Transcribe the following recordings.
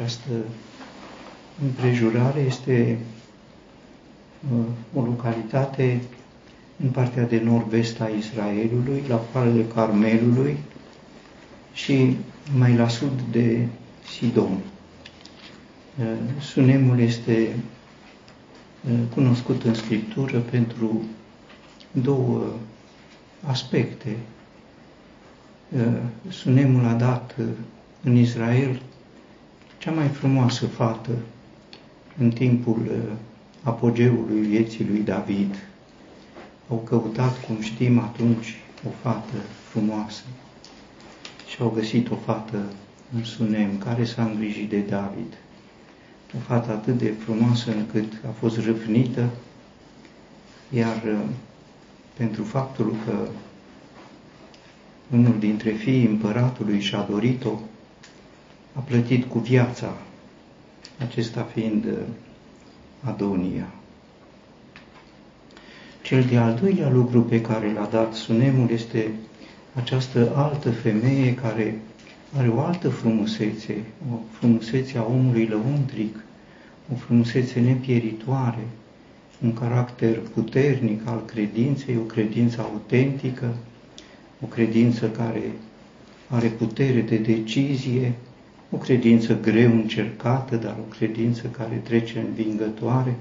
Această împrejurare este uh, o localitate în partea de nord-vest a Israelului, la poalele Carmelului și mai la sud de Sidon. Uh, Sunemul este uh, cunoscut în Scriptură pentru două aspecte. Sunemul a dat în Israel cea mai frumoasă fată în timpul uh, apogeului vieții lui David. Au căutat, cum știm atunci, o fată frumoasă și au găsit o fată în Sunem care s-a îngrijit de David. O fată atât de frumoasă încât a fost râvnită, iar uh, pentru faptul că unul dintre fiii împăratului și-a dorit-o, a plătit cu viața, acesta fiind uh, Adonia. Cel de-al doilea lucru pe care l-a dat Sunemul este această altă femeie care are o altă frumusețe, o frumusețe a omului lăuntric, o frumusețe nepieritoare, un caracter puternic al credinței, o credință autentică, o credință care are putere de decizie, o credință greu încercată, dar o credință care trece învingătoare,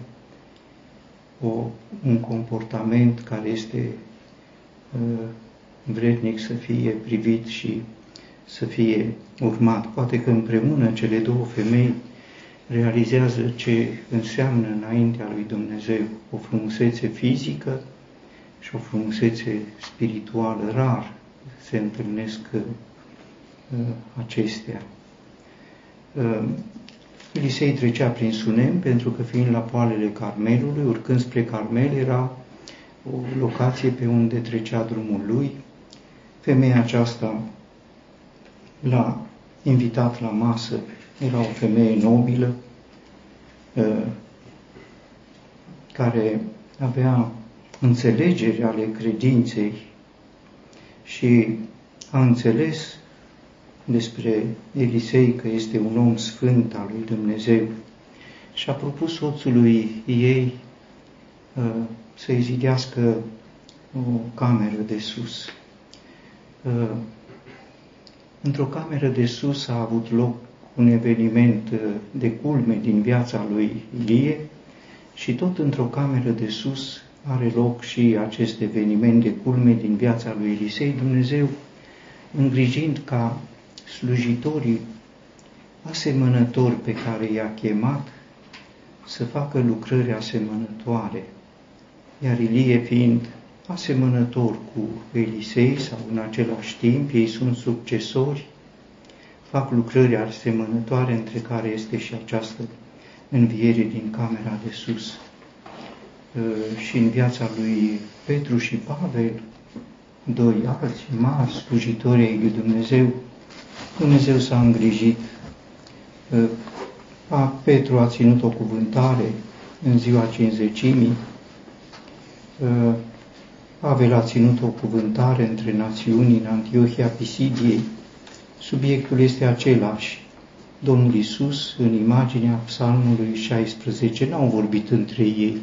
o, un comportament care este uh, vrednic să fie privit și să fie urmat. Poate că împreună cele două femei realizează ce înseamnă înaintea lui Dumnezeu o frumusețe fizică și o frumusețe spirituală. Rar se întâlnesc uh, acestea. Ehm, Elisei trecea prin Sunem pentru că fiind la poalele Carmelului, urcând spre Carmel, era o locație pe unde trecea drumul lui. Femeia aceasta l-a invitat la masă, era o femeie nobilă, ehm, care avea înțelegeri ale credinței și a înțeles despre Elisei că este un om sfânt al lui Dumnezeu și a propus soțului ei uh, să-i zidească o cameră de sus. Uh, într-o cameră de sus a avut loc un eveniment uh, de culme din viața lui Ilie și tot într-o cameră de sus are loc și acest eveniment de culme din viața lui Elisei, Dumnezeu îngrijind ca slujitorii asemănători pe care i-a chemat să facă lucrări asemănătoare, iar Ilie fiind asemănător cu Elisei sau în același timp, ei sunt succesori, fac lucrări asemănătoare, între care este și această înviere din camera de sus. Ă, și în viața lui Petru și Pavel, doi alți mari slujitori ai lui Dumnezeu, Dumnezeu s-a îngrijit. A, Petru a ținut o cuvântare în ziua cinzecimii, Pavel a ținut o cuvântare între națiuni în Antiohia Pisidiei. Subiectul este același. Domnul Isus, în imaginea psalmului 16, n-au vorbit între ei.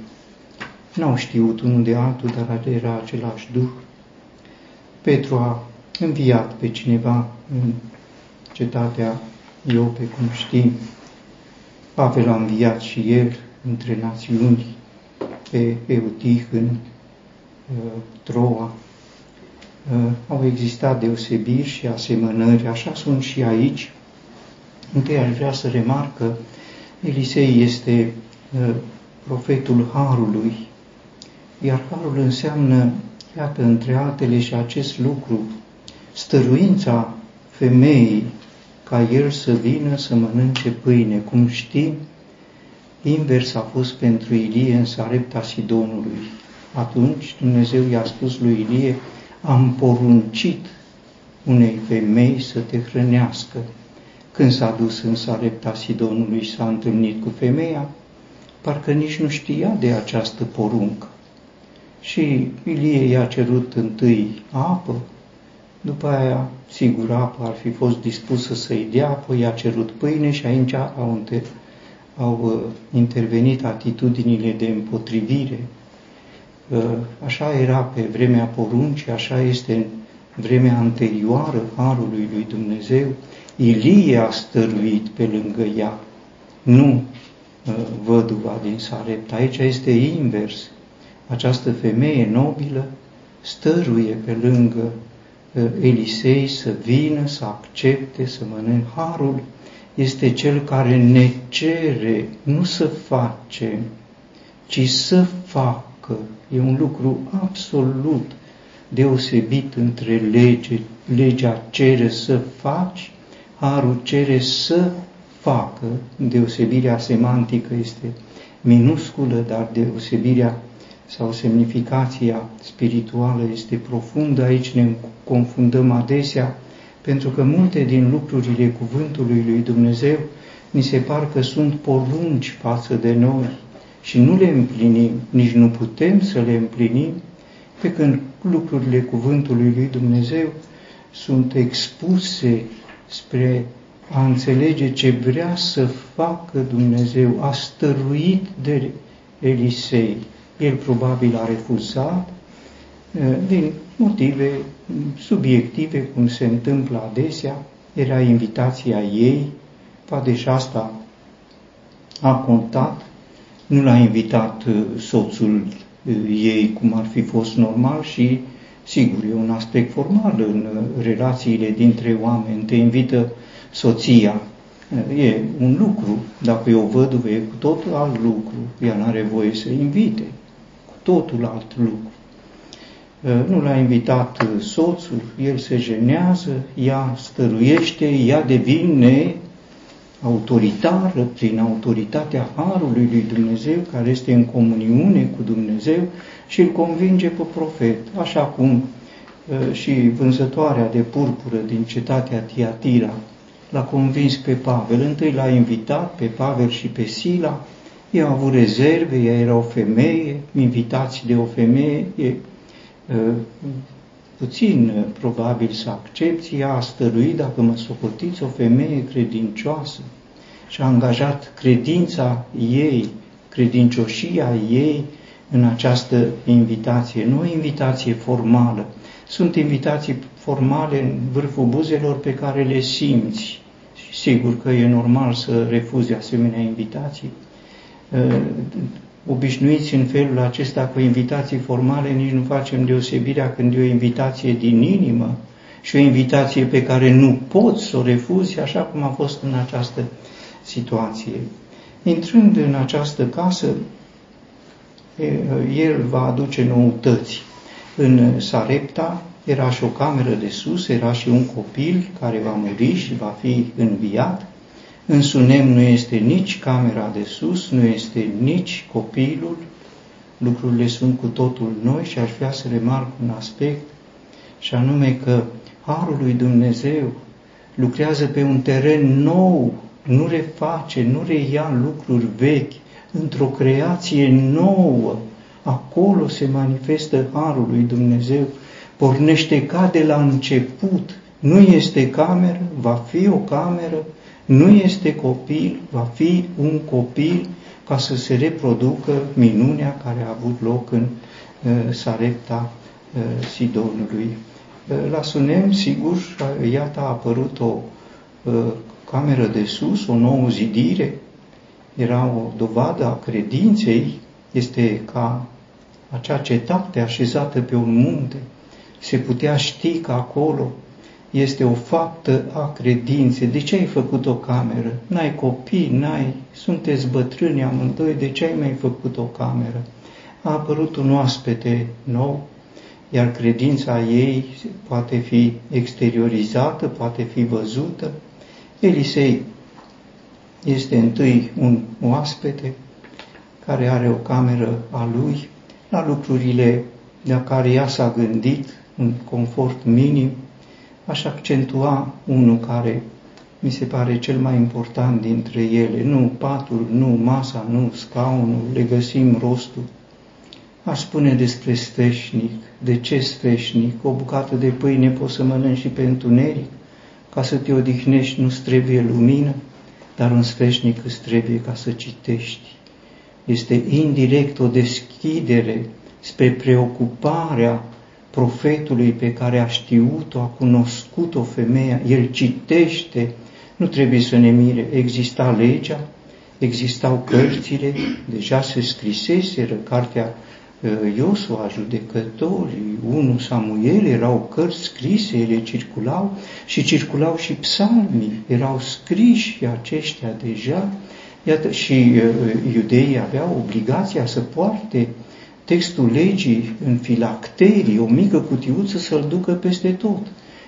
N-au știut unul de altul, dar era același Duh. Petru a înviat pe cineva în cetatea Iope, cum știm. Pavel a înviat și el între națiuni pe Eutih în uh, Troa. Uh, au existat deosebiri și asemănări, așa sunt și aici. Întâi aș vrea să remarcă, Elisei este uh, profetul Harului, iar Harul înseamnă, iată, între altele și acest lucru, stăruința femeii ca el să vină să mănânce pâine. Cum știm, invers a fost pentru Ilie în Sarepta Sidonului. Atunci Dumnezeu i-a spus lui Ilie, am poruncit unei femei să te hrănească. Când s-a dus în Sarepta Sidonului și s-a întâlnit cu femeia, parcă nici nu știa de această poruncă. Și Ilie i-a cerut întâi apă, după aia sigur apă ar fi fost dispusă să-i dea, apoi a cerut pâine și aici au, au uh, intervenit atitudinile de împotrivire. Uh, așa era pe vremea poruncii, așa este în vremea anterioară Harului lui Dumnezeu. Ilie a stăruit pe lângă ea, nu uh, văduva din Sarept. Aici este invers. Această femeie nobilă stăruie pe lângă Elisei să vină, să accepte, să mănânc. Harul este cel care ne cere nu să facem, ci să facă. E un lucru absolut deosebit între lege. Legea cere să faci, harul cere să facă. Deosebirea semantică este minusculă, dar deosebirea sau semnificația spirituală este profundă. Aici ne confundăm adesea, pentru că multe din lucrurile cuvântului lui Dumnezeu ni se par că sunt porunci față de noi și nu le împlinim, nici nu putem să le împlinim, pe când lucrurile cuvântului lui Dumnezeu sunt expuse spre a înțelege ce vrea să facă Dumnezeu, a stăruit de Elisei. El probabil a refuzat eh, din motive subiective, cum se întâmplă adesea, era invitația ei, poate și asta a contat, nu l-a invitat eh, soțul eh, ei cum ar fi fost normal și, sigur, e un aspect formal în relațiile dintre oameni, te invită soția, e un lucru, dacă e o văduvă, e cu totul alt lucru, ea nu are voie să invite totul alt lucru. Ă, nu l-a invitat ă, soțul, el se jenează, ea stăruiește, ea devine autoritară prin autoritatea Harului lui Dumnezeu, care este în comuniune cu Dumnezeu și îl convinge pe profet, așa cum ă, și vânzătoarea de purpură din cetatea Tiatira l-a convins pe Pavel. Întâi l-a invitat pe Pavel și pe Sila ei au avut rezerve, ea era o femeie, invitați de o femeie, e uh, puțin uh, probabil să accepti, ea a stăruit, dacă mă socotiți, o femeie credincioasă. Și a angajat credința ei, credincioșia ei în această invitație. Nu o invitație formală, sunt invitații formale în vârful buzelor pe care le simți. Sigur că e normal să refuzi asemenea invitații, Uh, obișnuiți în felul acesta cu invitații formale, nici nu facem deosebirea când e o invitație din inimă și o invitație pe care nu poți să o refuzi, așa cum a fost în această situație. Intrând în această casă, el va aduce noutăți. În Sarepta era și o cameră de sus, era și un copil care va muri și va fi înviat, în Sunem nu este nici camera de sus, nu este nici copilul, lucrurile sunt cu totul noi și aș vrea să remarc un aspect, și anume că Harul lui Dumnezeu lucrează pe un teren nou, nu reface, nu reia lucruri vechi, într-o creație nouă. Acolo se manifestă Harul lui Dumnezeu, pornește ca de la început, nu este cameră, va fi o cameră, nu este copil, va fi un copil ca să se reproducă minunea care a avut loc în uh, Sarepta uh, Sidonului. Uh, la Sunem, sigur, iată a apărut o uh, cameră de sus, o nouă zidire, era o dovadă a credinței, este ca acea cetate așezată pe un munte, se putea ști că acolo este o faptă a credinței. De ce ai făcut o cameră? N-ai copii, n-ai, sunteți bătrâni amândoi, de ce ai mai făcut o cameră? A apărut un oaspete nou, iar credința ei poate fi exteriorizată, poate fi văzută. Elisei este întâi un oaspete care are o cameră a lui, la lucrurile la care ea s-a gândit, un confort minim, aș accentua unul care mi se pare cel mai important dintre ele. Nu patul, nu masa, nu scaunul, le găsim rostul. Aș spune despre sfeșnic. De ce sfeșnic? O bucată de pâine poți să mănânci și pe întuneric. ca să te odihnești nu trebuie lumină, dar un sfeșnic îți trebuie ca să citești. Este indirect o deschidere spre preocuparea profetului pe care a știut-o, a cunoscut-o femeia, el citește, nu trebuie să ne mire, exista legea, existau cărțile, deja se scriseseră cartea uh, Iosua, judecătorii, 1 Samuel, erau cărți scrise, ele circulau și circulau și psalmii, erau scriși aceștia deja, iată, și uh, iudeii aveau obligația să poarte textul legii în filacterii, o mică cutiuță să-l ducă peste tot.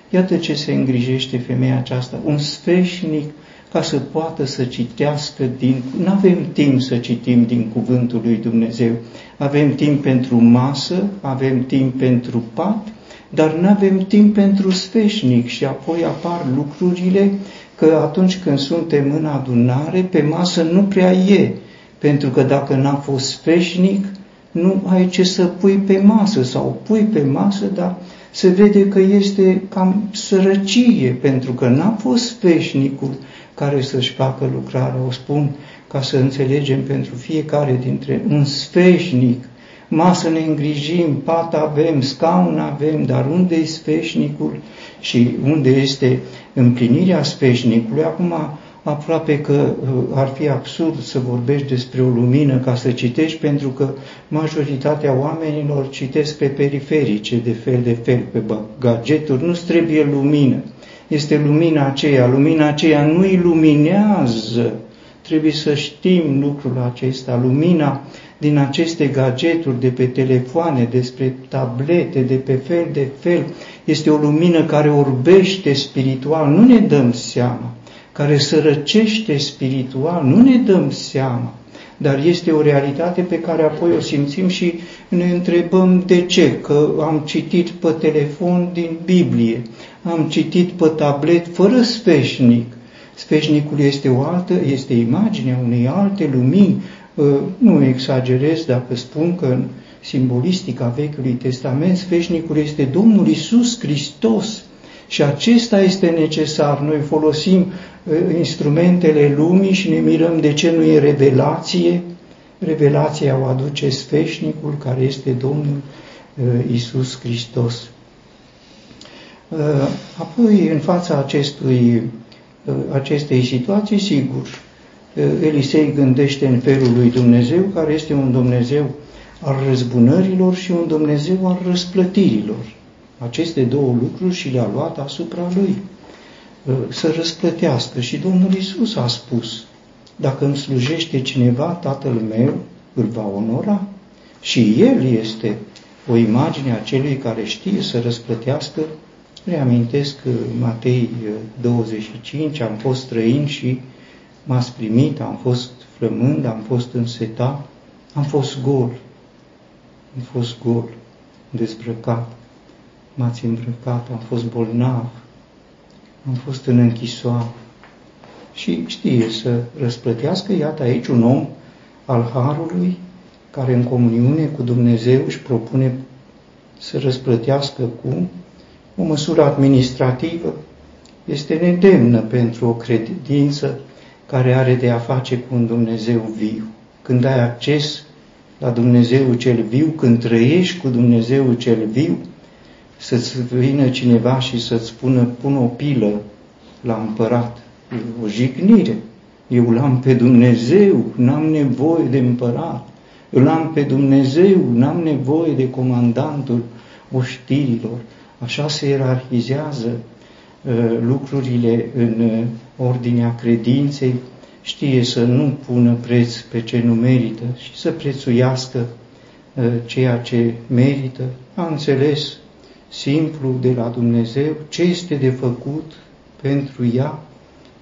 Iată ce se îngrijește femeia aceasta, un sfeșnic ca să poată să citească din... Nu avem timp să citim din Cuvântul lui Dumnezeu. Avem timp pentru masă, avem timp pentru pat, dar nu avem timp pentru sfeșnic și apoi apar lucrurile că atunci când suntem în adunare, pe masă nu prea e, pentru că dacă n-a fost sfeșnic, nu ai ce să pui pe masă sau pui pe masă, dar se vede că este cam sărăcie, pentru că n-a fost veșnicul care să-și facă lucrarea. O spun ca să înțelegem pentru fiecare dintre un sfeșnic. Masă ne îngrijim, pat avem, scaun avem, dar unde e sfeșnicul și unde este împlinirea sfeșnicului? Acum aproape că uh, ar fi absurd să vorbești despre o lumină ca să citești, pentru că majoritatea oamenilor citesc pe periferice de fel de fel, pe gadgeturi, nu trebuie lumină. Este lumina aceea, lumina aceea nu iluminează. Trebuie să știm lucrul acesta. Lumina din aceste gadgeturi de pe telefoane, despre tablete, de pe fel de fel, este o lumină care orbește spiritual. Nu ne dăm seama care sărăcește spiritual, nu ne dăm seama, dar este o realitate pe care apoi o simțim și ne întrebăm de ce, că am citit pe telefon din Biblie, am citit pe tablet fără sfeșnic. Sfeșnicul este o altă, este imaginea unei alte lumini. Ă, nu exagerez dacă spun că în simbolistica Vechiului Testament, sfeșnicul este Domnul Isus Hristos, și acesta este necesar. Noi folosim uh, instrumentele lumii și ne mirăm de ce nu e revelație. Revelația o aduce sfeșnicul care este Domnul uh, Isus Hristos. Uh, apoi, în fața acestui, acestei situații, sigur, Elisei gândește în felul lui Dumnezeu, care este un Dumnezeu al răzbunărilor și un Dumnezeu al răsplătirilor aceste două lucruri și le-a luat asupra lui uh, să răsplătească. Și Domnul Isus a spus, dacă îmi slujește cineva, Tatăl meu îl va onora. Și El este o imagine a celui care știe să răsplătească. Reamintesc Matei 25, uh, am fost străin și m-ați primit, am fost flămând, am fost însetat, am fost gol. Am fost gol, dezbrăcat m-ați îmbrăcat, am fost bolnav, am fost în închisoare. Și știe să răsplătească, iată aici un om al Harului, care în comuniune cu Dumnezeu își propune să răsplătească cu o măsură administrativă, este nedemnă pentru o credință care are de a face cu un Dumnezeu viu. Când ai acces la Dumnezeu cel viu, când trăiești cu Dumnezeu cel viu, să-ți vină cineva și să-ți spună, pun o pilă la împărat. E o jignire. Eu l-am pe Dumnezeu, n-am nevoie de împărat. Eu l-am pe Dumnezeu, n-am nevoie de comandantul oștirilor. Așa se ierarhizează uh, lucrurile în uh, ordinea credinței. Știe să nu pună preț pe ce nu merită și să prețuiască uh, ceea ce merită. A înțeles simplu de la Dumnezeu, ce este de făcut pentru ea,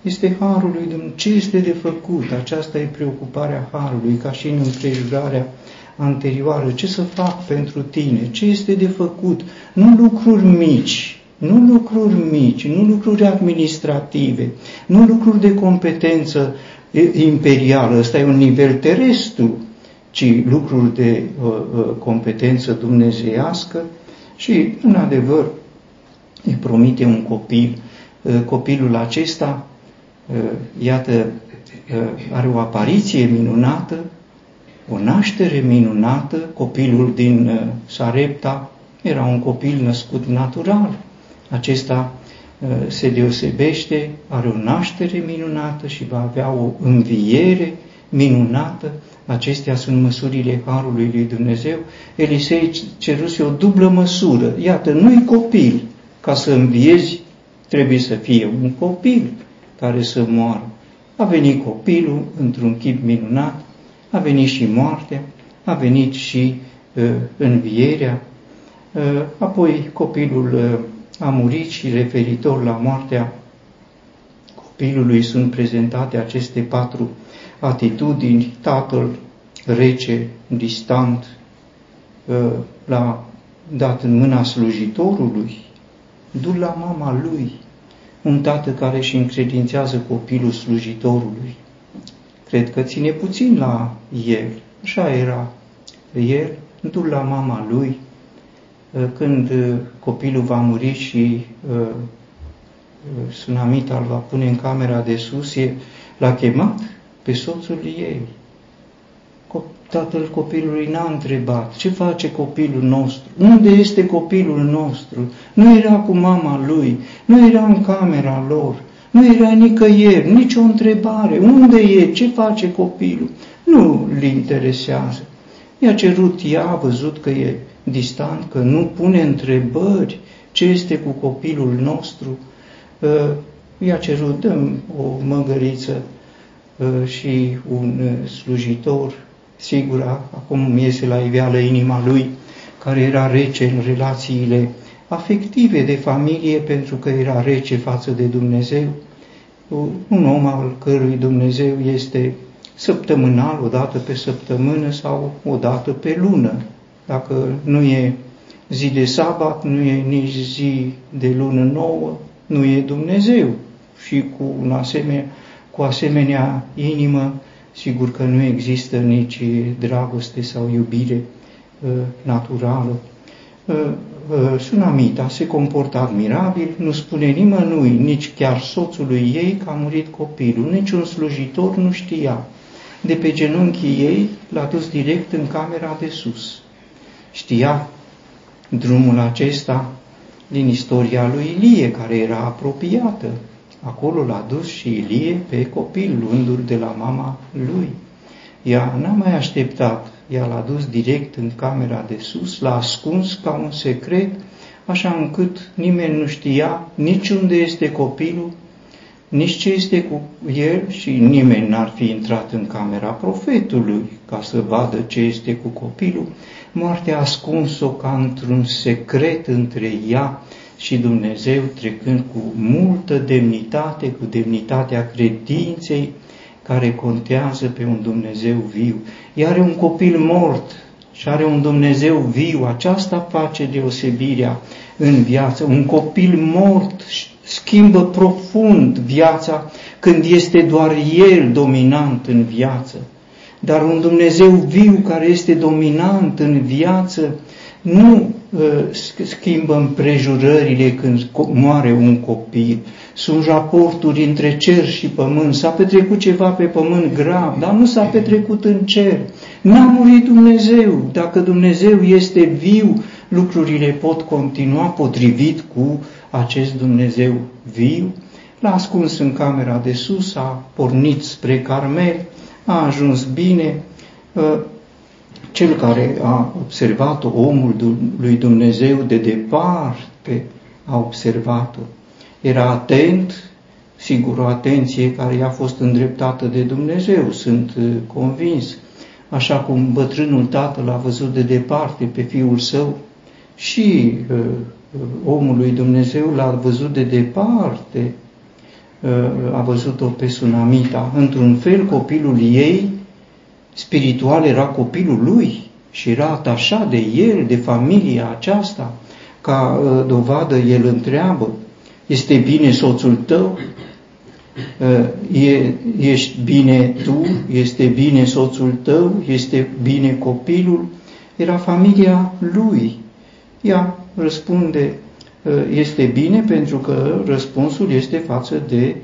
este Harul lui Dumnezeu. Ce este de făcut? Aceasta e preocuparea Harului, ca și în împrejurarea anterioară. Ce să fac pentru tine? Ce este de făcut? Nu lucruri mici, nu lucruri mici, nu lucruri administrative, nu lucruri de competență imperială, ăsta e un nivel terestru, ci lucruri de uh, uh, competență dumnezeiască, și, în adevăr, îi promite un copil copilul acesta, iată, are o apariție minunată, o naștere minunată, copilul din Sarepta era un copil născut natural. Acesta se deosebește, are o naștere minunată și va avea o înviere minunată. Acestea sunt măsurile Harului lui Dumnezeu. Elisei ceruse o dublă măsură. Iată, nu-i copil. Ca să înviezi, trebuie să fie un copil care să moară. A venit copilul într-un chip minunat, a venit și moartea, a venit și uh, învierea, uh, apoi copilul uh, a murit și referitor la moartea copilului sunt prezentate aceste patru atitudini, tatăl rece, distant, uh, l-a dat în mâna slujitorului, du la mama lui, un tată care își încredințează copilul slujitorului. Cred că ține puțin la el, așa era el, du la mama lui, uh, când uh, copilul va muri și sunamita îl va pune în camera de sus, l-a chemat pe soțul ei. Tatăl copilului n-a întrebat ce face copilul nostru, unde este copilul nostru, nu era cu mama lui, nu era în camera lor, nu era nicăieri, nicio întrebare, unde e, ce face copilul, nu îl interesează. I-a cerut ea, a văzut că e distant, că nu pune întrebări, ce este cu copilul nostru, ă, i-a cerut, dăm o măgăriță. Uh, și un uh, slujitor, sigur, acum iese la iveală inima lui, care era rece în relațiile afective de familie, pentru că era rece față de Dumnezeu, un om al cărui Dumnezeu este săptămânal, o dată pe săptămână sau o dată pe lună. Dacă nu e zi de sabat, nu e nici zi de lună nouă, nu e Dumnezeu. Și cu un asemenea cu asemenea inimă, sigur că nu există nici dragoste sau iubire uh, naturală. Uh, uh, Sunamita se comportă admirabil, nu spune nimănui, nici chiar soțului ei că a murit copilul, niciun slujitor nu știa. De pe genunchii ei l-a dus direct în camera de sus. Știa drumul acesta din istoria lui Ilie, care era apropiată, Acolo l-a dus și Ilie pe copil, luându de la mama lui. Ea n-a mai așteptat, ea l-a dus direct în camera de sus, l-a ascuns ca un secret, așa încât nimeni nu știa nici unde este copilul, nici ce este cu el și nimeni n-ar fi intrat în camera profetului ca să vadă ce este cu copilul. Moartea a ascuns-o ca într-un secret între ea și Dumnezeu trecând cu multă demnitate, cu demnitatea credinței care contează pe un Dumnezeu viu. Iar un copil mort și are un Dumnezeu viu, aceasta face deosebirea în viață. Un copil mort schimbă profund viața când este doar el dominant în viață. Dar un Dumnezeu viu care este dominant în viață nu uh, schimbă împrejurările când moare un copil. Sunt raporturi între cer și pământ. S-a petrecut ceva pe pământ grav, dar nu s-a petrecut în cer. N-a murit Dumnezeu. Dacă Dumnezeu este viu, lucrurile pot continua potrivit cu acest Dumnezeu viu. L-a ascuns în camera de sus, a pornit spre Carmel, a ajuns bine, uh, cel care a observat omul lui Dumnezeu de departe a observat-o. Era atent, sigur o atenție care i-a fost îndreptată de Dumnezeu, sunt uh, convins. Așa cum bătrânul tată l-a văzut de departe pe fiul său, și uh, omul lui Dumnezeu l-a văzut de departe, uh, a văzut-o pe Sunamita. Într-un fel, copilul ei spiritual era copilul lui și era atașat de el, de familia aceasta, ca uh, dovadă el întreabă, este bine soțul tău? Uh, e, ești bine tu? Este bine soțul tău? Este bine copilul? Era familia lui. Ea răspunde, este bine pentru că răspunsul este față de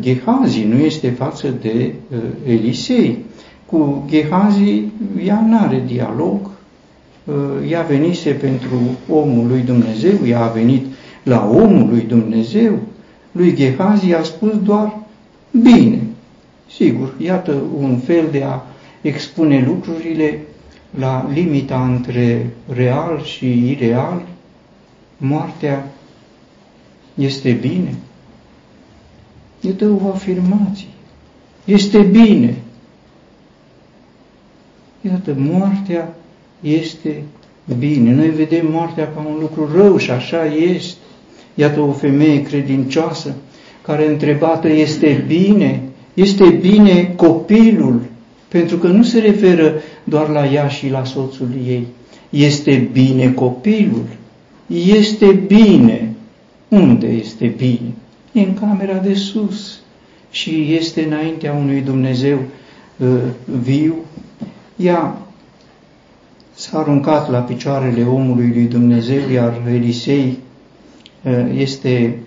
Gehazi, nu este față de Elisei. Cu Gehazi ea nu are dialog, ea venise pentru omul lui Dumnezeu, ea a venit la omul lui Dumnezeu, lui Gehazi a spus doar bine. Sigur, iată un fel de a expune lucrurile la limita între real și ireal. Moartea este bine. Iată o afirmație. Este bine. Iată, moartea este bine. Noi vedem moartea ca un lucru rău și așa este. Iată o femeie credincioasă care întrebată este bine, este bine copilul, pentru că nu se referă doar la ea și la soțul ei. Este bine copilul, este bine. Unde este bine? E în camera de sus și este înaintea unui Dumnezeu uh, viu. Ea s-a aruncat la picioarele omului lui Dumnezeu, iar Elisei uh, este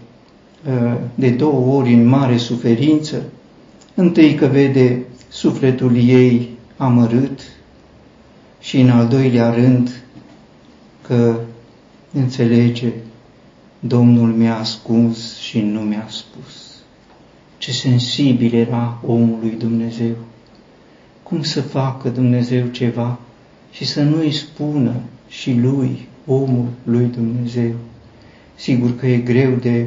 uh, de două ori în mare suferință. Întâi că vede sufletul ei amărât și în al doilea rând că înțelege Domnul mi-a ascuns și nu mi-a spus. Ce sensibil era omul lui Dumnezeu. Cum să facă Dumnezeu ceva și să nu îi spună și lui, omul lui Dumnezeu. Sigur că e greu de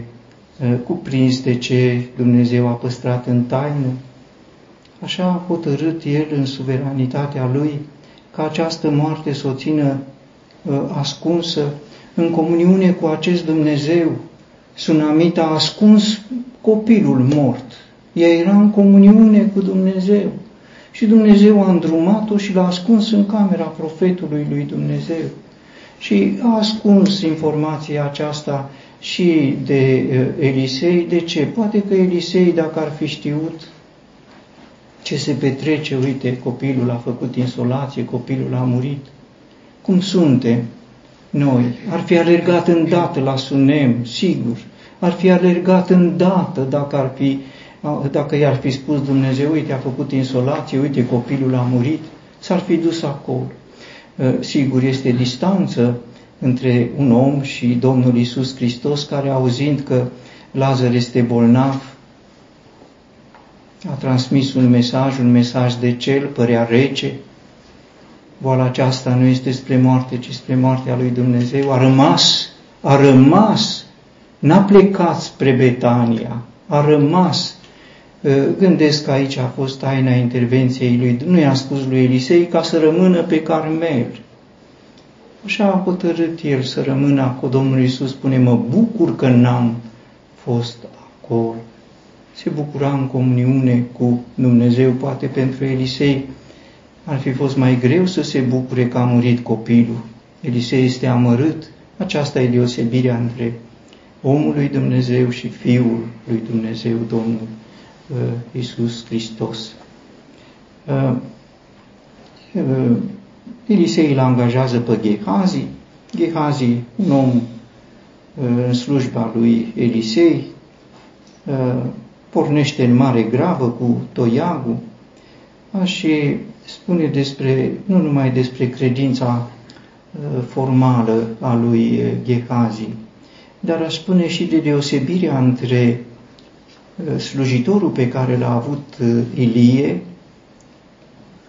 uh, cuprins de ce Dumnezeu a păstrat în taină. Așa a hotărât El în suveranitatea Lui ca această moarte să o țină uh, ascunsă în comuniune cu acest Dumnezeu. Sunamita a ascuns copilul mort. Ea era în comuniune cu Dumnezeu. Și Dumnezeu a îndrumat-o și l-a ascuns în camera profetului lui Dumnezeu. Și a ascuns informația aceasta și de Elisei. De ce? Poate că Elisei, dacă ar fi știut ce se petrece, uite, copilul a făcut insolație, copilul a murit. Cum suntem noi? Ar fi alergat îndată la Sunem, sigur. Ar fi alergat îndată dacă ar fi dacă i-ar fi spus Dumnezeu, uite, a făcut insolație, uite, copilul a murit, s-ar fi dus acolo. Sigur, este distanță între un om și Domnul Isus Hristos, care auzind că Lazar este bolnav, a transmis un mesaj, un mesaj de cel, părea rece. Boala aceasta nu este spre moarte, ci spre moartea lui Dumnezeu. A rămas, a rămas, n-a plecat spre Betania, a rămas Gândesc că aici a fost taina intervenției lui, nu i-a spus lui Elisei ca să rămână pe Carmel. Așa a hotărât el să rămână acolo. Domnul Iisus spune, mă bucur că n-am fost acolo. Se bucura în comuniune cu Dumnezeu, poate pentru Elisei ar fi fost mai greu să se bucure că a murit copilul. Elisei este amărât. Aceasta e deosebirea între omul lui Dumnezeu și Fiul lui Dumnezeu, Domnul uh, Iisus Hristos. Uh, uh, Elisei îl angajează pe Gehazi. Gehazi, un om uh, în slujba lui Elisei, uh, pornește în mare gravă cu toiagul și spune despre, nu numai despre credința uh, formală a lui Gehazi, dar aș spune și de deosebirea între slujitorul pe care l-a avut Ilie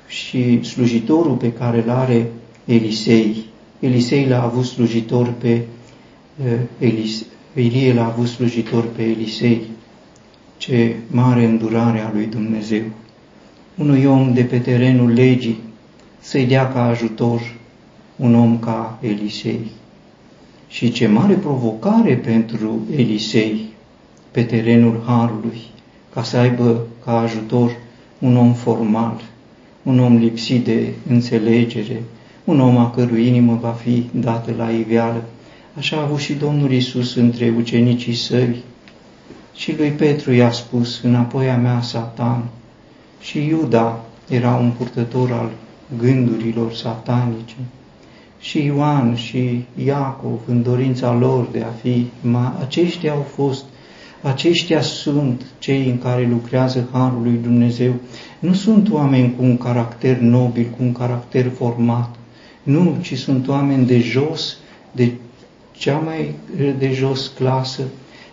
și slujitorul pe care îl are Elisei. Elisei l-a avut slujitor pe Elisei. Ilie l-a avut slujitor pe Elisei. Ce mare îndurare a lui Dumnezeu! Unui om de pe terenul legii să-i dea ca ajutor un om ca Elisei. Și ce mare provocare pentru Elisei pe terenul Harului, ca să aibă ca ajutor un om formal, un om lipsit de înțelegere, un om a cărui inimă va fi dată la iveală. Așa a avut și Domnul Isus între ucenicii săi. Și lui Petru i-a spus, înapoi a mea, Satan. Și Iuda era un purtător al gândurilor satanice. și Ioan și Iacov în dorința lor de a fi, aceștia au fost, aceștia sunt cei în care lucrează Harul lui Dumnezeu. Nu sunt oameni cu un caracter nobil, cu un caracter format, nu, ci sunt oameni de jos, de cea mai de jos clasă,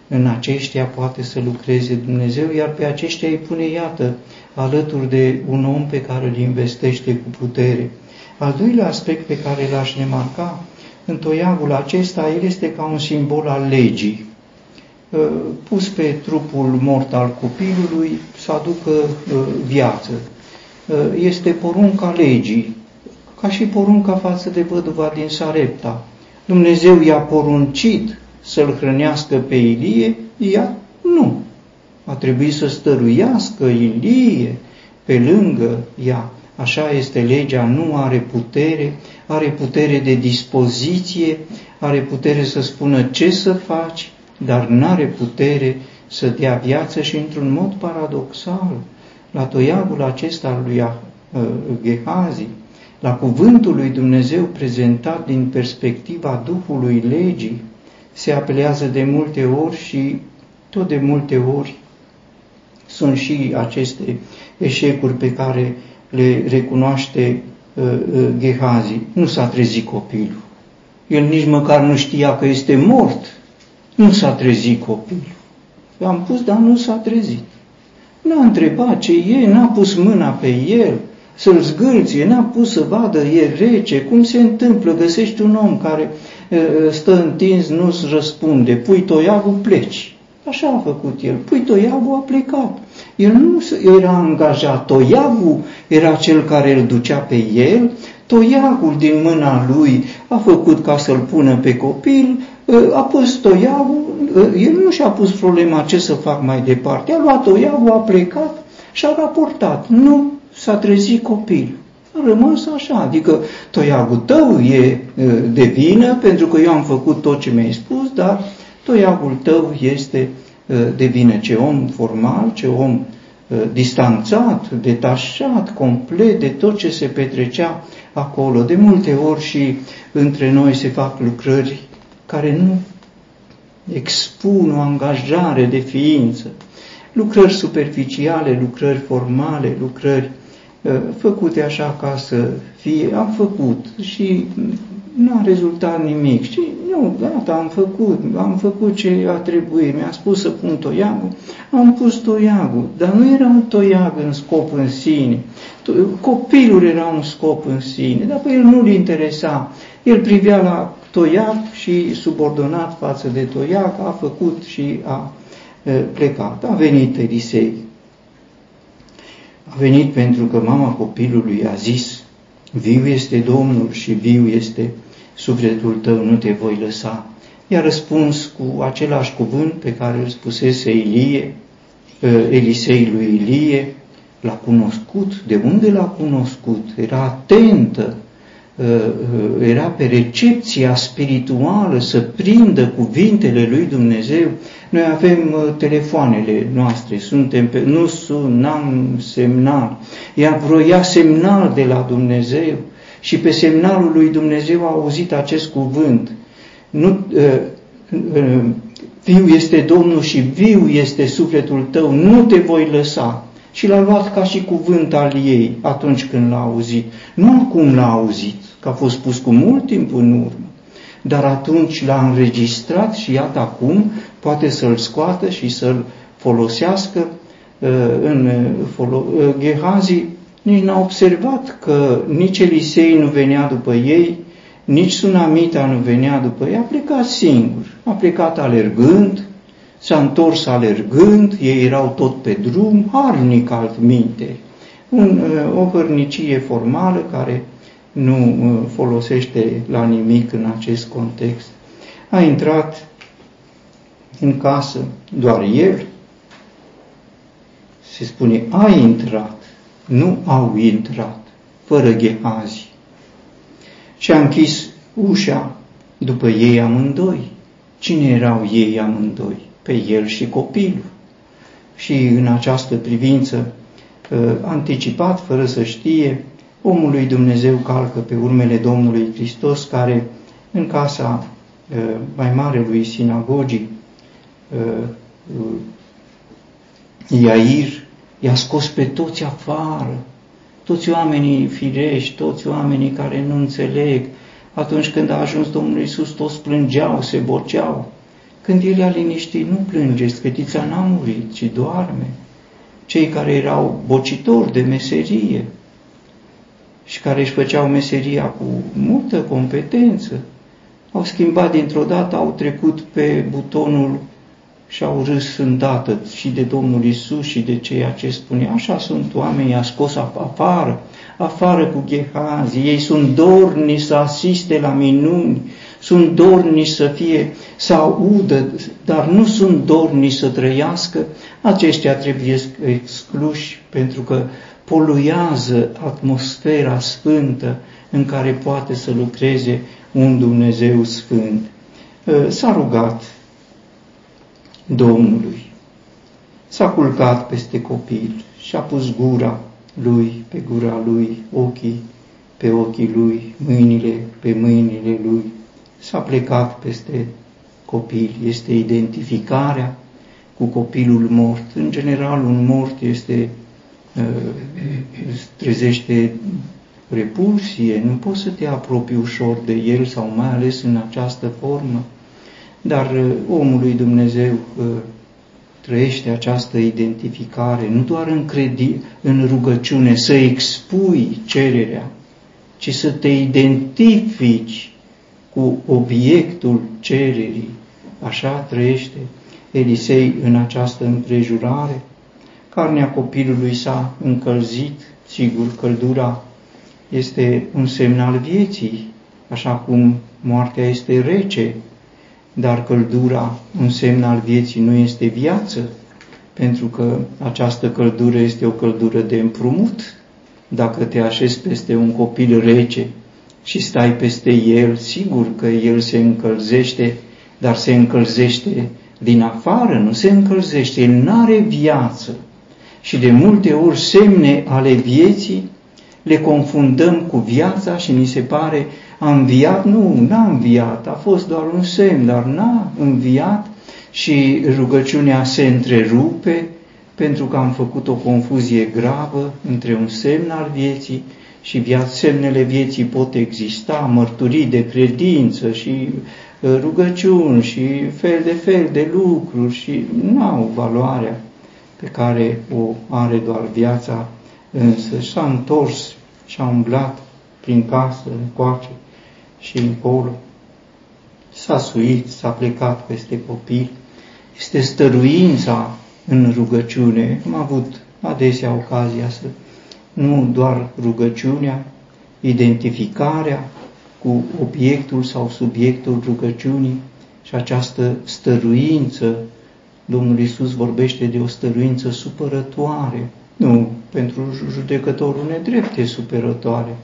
în aceștia poate să lucreze Dumnezeu, iar pe aceștia îi pune, iată, alături de un om pe care îl investește cu putere. Al doilea aspect pe care l-aș remarca în toiagul acesta, el este ca un simbol al legii. Uh, pus pe trupul mort al copilului să aducă uh, viață. Uh, este porunca legii, ca și porunca față de văduva din Sarepta. Dumnezeu i-a poruncit să-l hrănească pe Ilie, ea nu. A trebuit să stăruiască Ilie pe lângă ea. Așa este legea, nu are putere, are putere de dispoziție, are putere să spună ce să faci, dar nu are putere să dea viață și într-un mod paradoxal, la toiagul acesta al lui uh, Gehazi, la cuvântul lui Dumnezeu prezentat din perspectiva Duhului legii, se apelează de multe ori și tot de multe ori sunt și aceste eșecuri pe care le recunoaște uh, uh, Gehazi. Nu s-a trezit copilul. El nici măcar nu știa că este mort. Nu s-a trezit copilul. Eu am pus, dar nu s-a trezit. N-a întrebat ce e, n-a pus mâna pe el, să-l zgâlție, n-a pus să vadă, e rece, cum se întâmplă, găsești un om care stă întins, nu-ți răspunde, pui toiagul, pleci. Așa a făcut el. Pui toiagul, a plecat. El nu era angajat. Toiagul era cel care îl ducea pe el. Toiagul din mâna lui a făcut ca să-l pună pe copil, a pus toiagul, el nu și-a pus problema ce să fac mai departe. A luat toiagul, a plecat și a raportat. Nu s-a trezit copil. A rămas așa, adică toiagul tău e de vină pentru că eu am făcut tot ce mi-ai spus, dar toiagul tău este de vină. Ce om formal, ce om distanțat, detașat complet de tot ce se petrecea acolo. De multe ori și între noi se fac lucrări care nu expun o angajare de ființă. Lucrări superficiale, lucrări formale, lucrări Uh, făcute așa ca să fie, am făcut și nu a rezultat nimic. Și nu, gata, am făcut, am făcut ce a trebuit. Mi-a spus să pun toiagul, am pus toiagul, dar nu era un toiag în scop în sine. Copilul era un scop în sine, dar pe el nu-l interesa. El privea la toiag și subordonat față de toiag a făcut și a uh, plecat. A venit Elisei a venit pentru că mama copilului a zis, viu este Domnul și viu este sufletul tău, nu te voi lăsa. I-a răspuns cu același cuvânt pe care îl spusese Ilie, ă, Elisei lui Ilie, l-a cunoscut. De unde l-a cunoscut? Era atentă, ă, ă, era pe recepția spirituală să prindă cuvintele lui Dumnezeu noi avem uh, telefoanele noastre, suntem pe, nu sunam semnal. Ea vroia semnal de la Dumnezeu și pe semnalul lui Dumnezeu a auzit acest cuvânt. Nu, uh, uh, viu este Domnul și viu este sufletul tău, nu te voi lăsa. Și l-a luat ca și cuvânt al ei atunci când l-a auzit. Nu acum l-a auzit, că a fost spus cu mult timp în urmă dar atunci l-a înregistrat și iată acum poate să-l scoată și să-l folosească uh, în uh, uh, Gehazi nici n-a observat că nici Elisei nu venea după ei, nici Sunamita nu venea după ei, a plecat singur, a plecat alergând, s-a întors alergând, ei erau tot pe drum, harnic altminte, un, o hărnicie formală care nu folosește la nimic în acest context. A intrat în casă doar el, se spune a intrat, nu au intrat, fără Gehazi. Și a închis ușa după ei amândoi. Cine erau ei amândoi? Pe el și copilul. Și în această privință, anticipat, fără să știe, omul lui Dumnezeu calcă pe urmele Domnului Hristos, care în casa uh, mai mare lui sinagogii, uh, Iair, i-a scos pe toți afară, toți oamenii firești, toți oamenii care nu înțeleg. Atunci când a ajuns Domnul Iisus, toți plângeau, se boceau. Când El a liniștit, nu plângeți, fetița n-a murit, ci doarme. Cei care erau bocitori de meserie și care își făceau meseria cu multă competență, au schimbat dintr-o dată, au trecut pe butonul și au râs îndată și de Domnul Isus și de ceea ce spune. Așa sunt oamenii, a scos afară, afară cu Gehazi. Ei sunt dorni să asiste la minuni, sunt dorni să fie, să audă, dar nu sunt dorni să trăiască. Aceștia trebuie excluși pentru că poluează atmosfera sfântă în care poate să lucreze un Dumnezeu sfânt. S-a rugat Domnului. S-a culcat peste copil și a pus gura lui pe gura lui, ochii pe ochii lui, mâinile pe mâinile lui. S-a plecat peste copil. Este identificarea cu copilul mort. În general, un mort este uh, trezește repulsie, nu poți să te apropii ușor de el sau mai ales în această formă. Dar uh, omul lui Dumnezeu uh, trăiește această identificare, nu doar în, credi, în rugăciune, să expui cererea, ci să te identifici cu obiectul cererii. Așa trăiește Elisei în această împrejurare. Carnea copilului s-a încălzit, sigur, căldura este un semn al vieții, așa cum moartea este rece, dar căldura, un semn al vieții, nu este viață, pentru că această căldură este o căldură de împrumut. Dacă te așezi peste un copil rece și stai peste el, sigur că el se încălzește, dar se încălzește din afară, nu se încălzește, el nu are viață. Și de multe ori semne ale vieții le confundăm cu viața și ni se pare a înviat? Nu, n-a înviat, a fost doar un semn, dar n-a înviat și rugăciunea se întrerupe pentru că am făcut o confuzie gravă între un semn al vieții și viața, semnele vieții pot exista, mărturii de credință și uh, rugăciuni și fel de fel de lucruri și nu au valoarea pe care o are doar viața însă. S-a întors și a umblat prin casă, încoace, și încolo. S-a suit, s-a plecat peste copil. Este stăruința în rugăciune. Am avut adesea ocazia să nu doar rugăciunea, identificarea cu obiectul sau subiectul rugăciunii și această stăruință. Domnul Isus vorbește de o stăruință supărătoare. Nu, pentru judecătorul nedrept e supărătoare,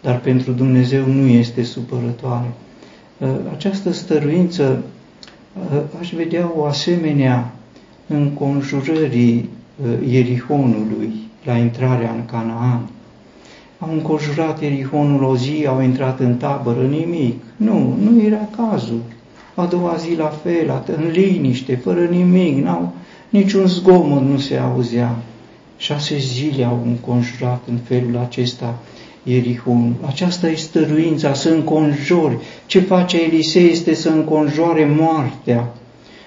dar pentru Dumnezeu nu este supărătoare. Uh, această stăruință uh, aș vedea o asemenea în conjurării uh, Ierihonului la intrarea în Canaan. Au înconjurat Ierihonul o zi, au intrat în tabără, nimic. Nu, nu era cazul. A doua zi la fel, în liniște, fără nimic, n-au, niciun zgomot nu se auzea. Șase zile au înconjurat în felul acesta Ierihon. Aceasta este stăruința, să înconjori. Ce face Elisei este să înconjoare moartea,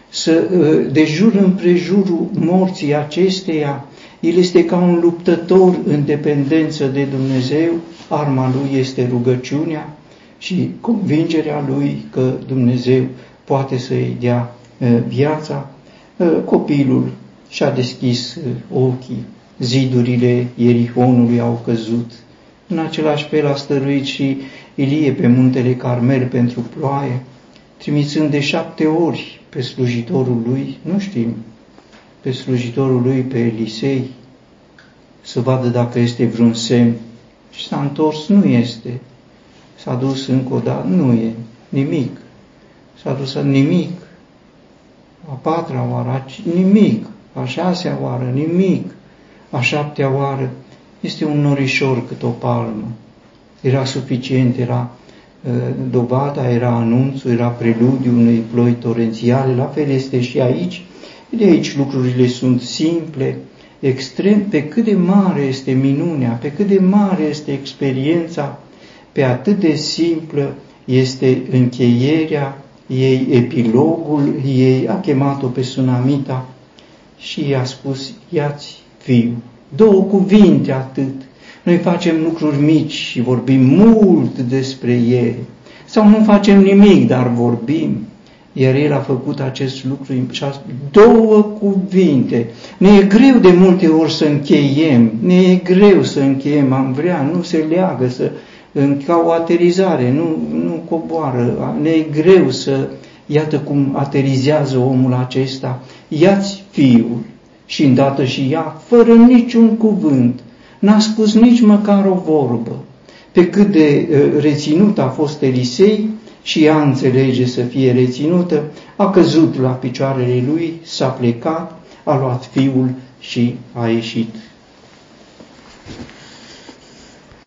să, ă, de jur împrejurul morții acesteia, el este ca un luptător în dependență de Dumnezeu, arma lui este rugăciunea și convingerea lui că Dumnezeu poate să-i dea ă, viața. Ă, copilul și-a deschis ochii, zidurile Ierihonului au căzut, în același fel a stăruit și Ilie pe muntele Carmel pentru ploaie, trimițând de șapte ori pe slujitorul lui, nu știm, pe slujitorul lui, pe Elisei, să vadă dacă este vreun semn. Și s-a întors, nu este. S-a dus încă o dată, nu e, nimic. S-a dus nimic. A patra oară, nimic. A șasea oară, nimic. A șaptea oară, este un norișor cât o palmă. Era suficient, era uh, dovada, era anunțul, era preludiul unei ploi torențiale, la fel este și aici. De aici lucrurile sunt simple, extrem, pe cât de mare este minunea, pe cât de mare este experiența, pe atât de simplă este încheierea ei, epilogul ei, a chemat-o pe Sunamita și i-a spus, iați fiu, două cuvinte atât. Noi facem lucruri mici și vorbim mult despre ele. Sau nu facem nimic, dar vorbim. Iar el a făcut acest lucru și a spus, două cuvinte. Ne e greu de multe ori să încheiem, ne e greu să încheiem, am vrea, nu se leagă, să, ca o aterizare, nu, nu coboară, ne e greu să, iată cum aterizează omul acesta, ia-ți fiul și îndată și ea, fără niciun cuvânt, n-a spus nici măcar o vorbă. Pe cât de uh, reținut a fost Elisei și ea înțelege să fie reținută, a căzut la picioarele lui, s-a plecat, a luat fiul și a ieșit.